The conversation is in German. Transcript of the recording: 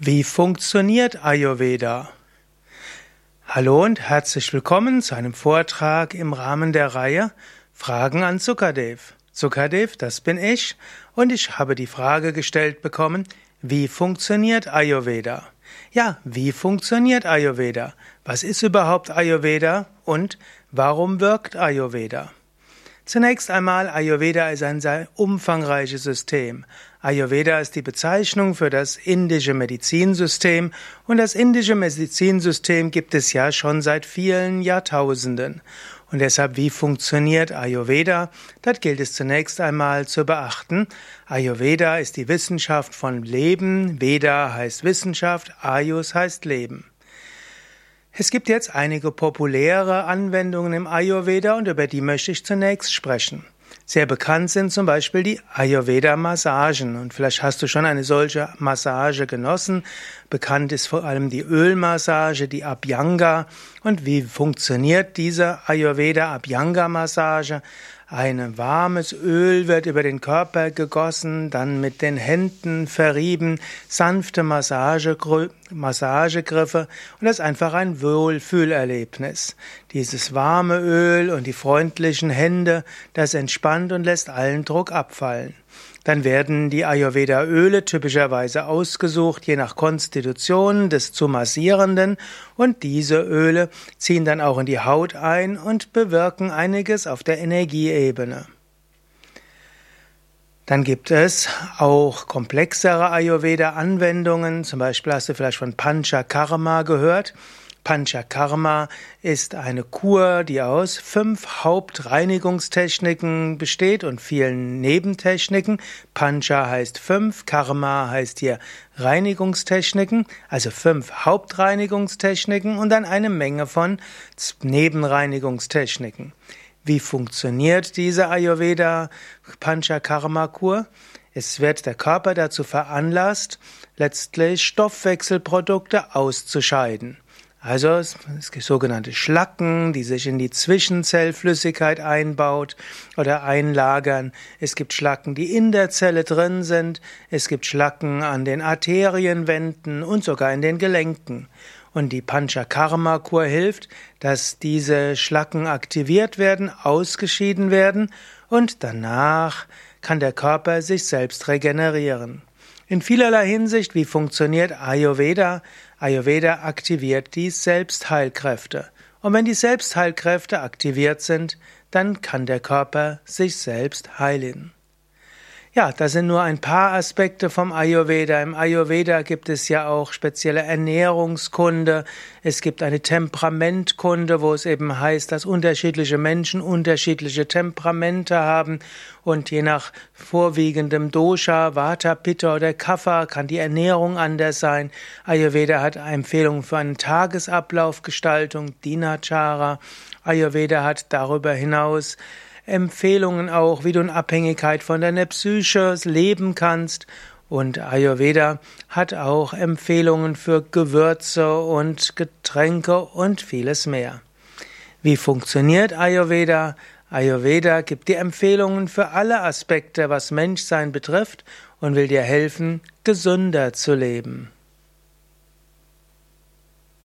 Wie funktioniert Ayurveda? Hallo und herzlich willkommen zu einem Vortrag im Rahmen der Reihe Fragen an Sukadev. Sukadev, das bin ich und ich habe die Frage gestellt bekommen, wie funktioniert Ayurveda? Ja, wie funktioniert Ayurveda? Was ist überhaupt Ayurveda und warum wirkt Ayurveda? Zunächst einmal, Ayurveda ist ein sehr umfangreiches System. Ayurveda ist die Bezeichnung für das indische Medizinsystem und das indische Medizinsystem gibt es ja schon seit vielen Jahrtausenden. Und deshalb, wie funktioniert Ayurveda? Das gilt es zunächst einmal zu beachten. Ayurveda ist die Wissenschaft von Leben, Veda heißt Wissenschaft, Ayus heißt Leben. Es gibt jetzt einige populäre Anwendungen im Ayurveda und über die möchte ich zunächst sprechen. Sehr bekannt sind zum Beispiel die Ayurveda-Massagen und vielleicht hast du schon eine solche Massage genossen. Bekannt ist vor allem die Ölmassage, die Abhyanga. Und wie funktioniert diese Ayurveda-Abhyanga-Massage? Ein warmes Öl wird über den Körper gegossen, dann mit den Händen verrieben, sanfte Massagegriffe und das ist einfach ein Wohlfühlerlebnis. Dieses warme Öl und die freundlichen Hände, das entspannt und lässt allen Druck abfallen. Dann werden die Ayurveda-Öle typischerweise ausgesucht, je nach Konstitution des zu massierenden, und diese Öle ziehen dann auch in die Haut ein und bewirken einiges auf der Energieebene. Dann gibt es auch komplexere Ayurveda-Anwendungen. Zum Beispiel hast du vielleicht von Panchakarma gehört. Panchakarma ist eine Kur, die aus fünf Hauptreinigungstechniken besteht und vielen Nebentechniken. Pancha heißt fünf, Karma heißt hier Reinigungstechniken, also fünf Hauptreinigungstechniken und dann eine Menge von Nebenreinigungstechniken. Wie funktioniert diese Ayurveda Panchakarma Kur? Es wird der Körper dazu veranlasst, letztlich Stoffwechselprodukte auszuscheiden. Also es gibt sogenannte Schlacken, die sich in die Zwischenzellflüssigkeit einbaut oder einlagern. Es gibt Schlacken, die in der Zelle drin sind. Es gibt Schlacken an den Arterienwänden und sogar in den Gelenken. Und die Panchakarma-Kur hilft, dass diese Schlacken aktiviert werden, ausgeschieden werden und danach kann der Körper sich selbst regenerieren. In vielerlei Hinsicht, wie funktioniert Ayurveda? Ayurveda aktiviert die Selbstheilkräfte. Und wenn die Selbstheilkräfte aktiviert sind, dann kann der Körper sich selbst heilen. Ja, das sind nur ein paar Aspekte vom Ayurveda. Im Ayurveda gibt es ja auch spezielle Ernährungskunde. Es gibt eine Temperamentkunde, wo es eben heißt, dass unterschiedliche Menschen unterschiedliche Temperamente haben und je nach vorwiegendem Dosha, Vata, Pitta oder Kapha kann die Ernährung anders sein. Ayurveda hat Empfehlungen für eine Tagesablaufgestaltung, Dinachara. Ayurveda hat darüber hinaus Empfehlungen auch, wie du in Abhängigkeit von deiner Psyche leben kannst. Und Ayurveda hat auch Empfehlungen für Gewürze und Getränke und vieles mehr. Wie funktioniert Ayurveda? Ayurveda gibt dir Empfehlungen für alle Aspekte, was Menschsein betrifft und will dir helfen, gesünder zu leben.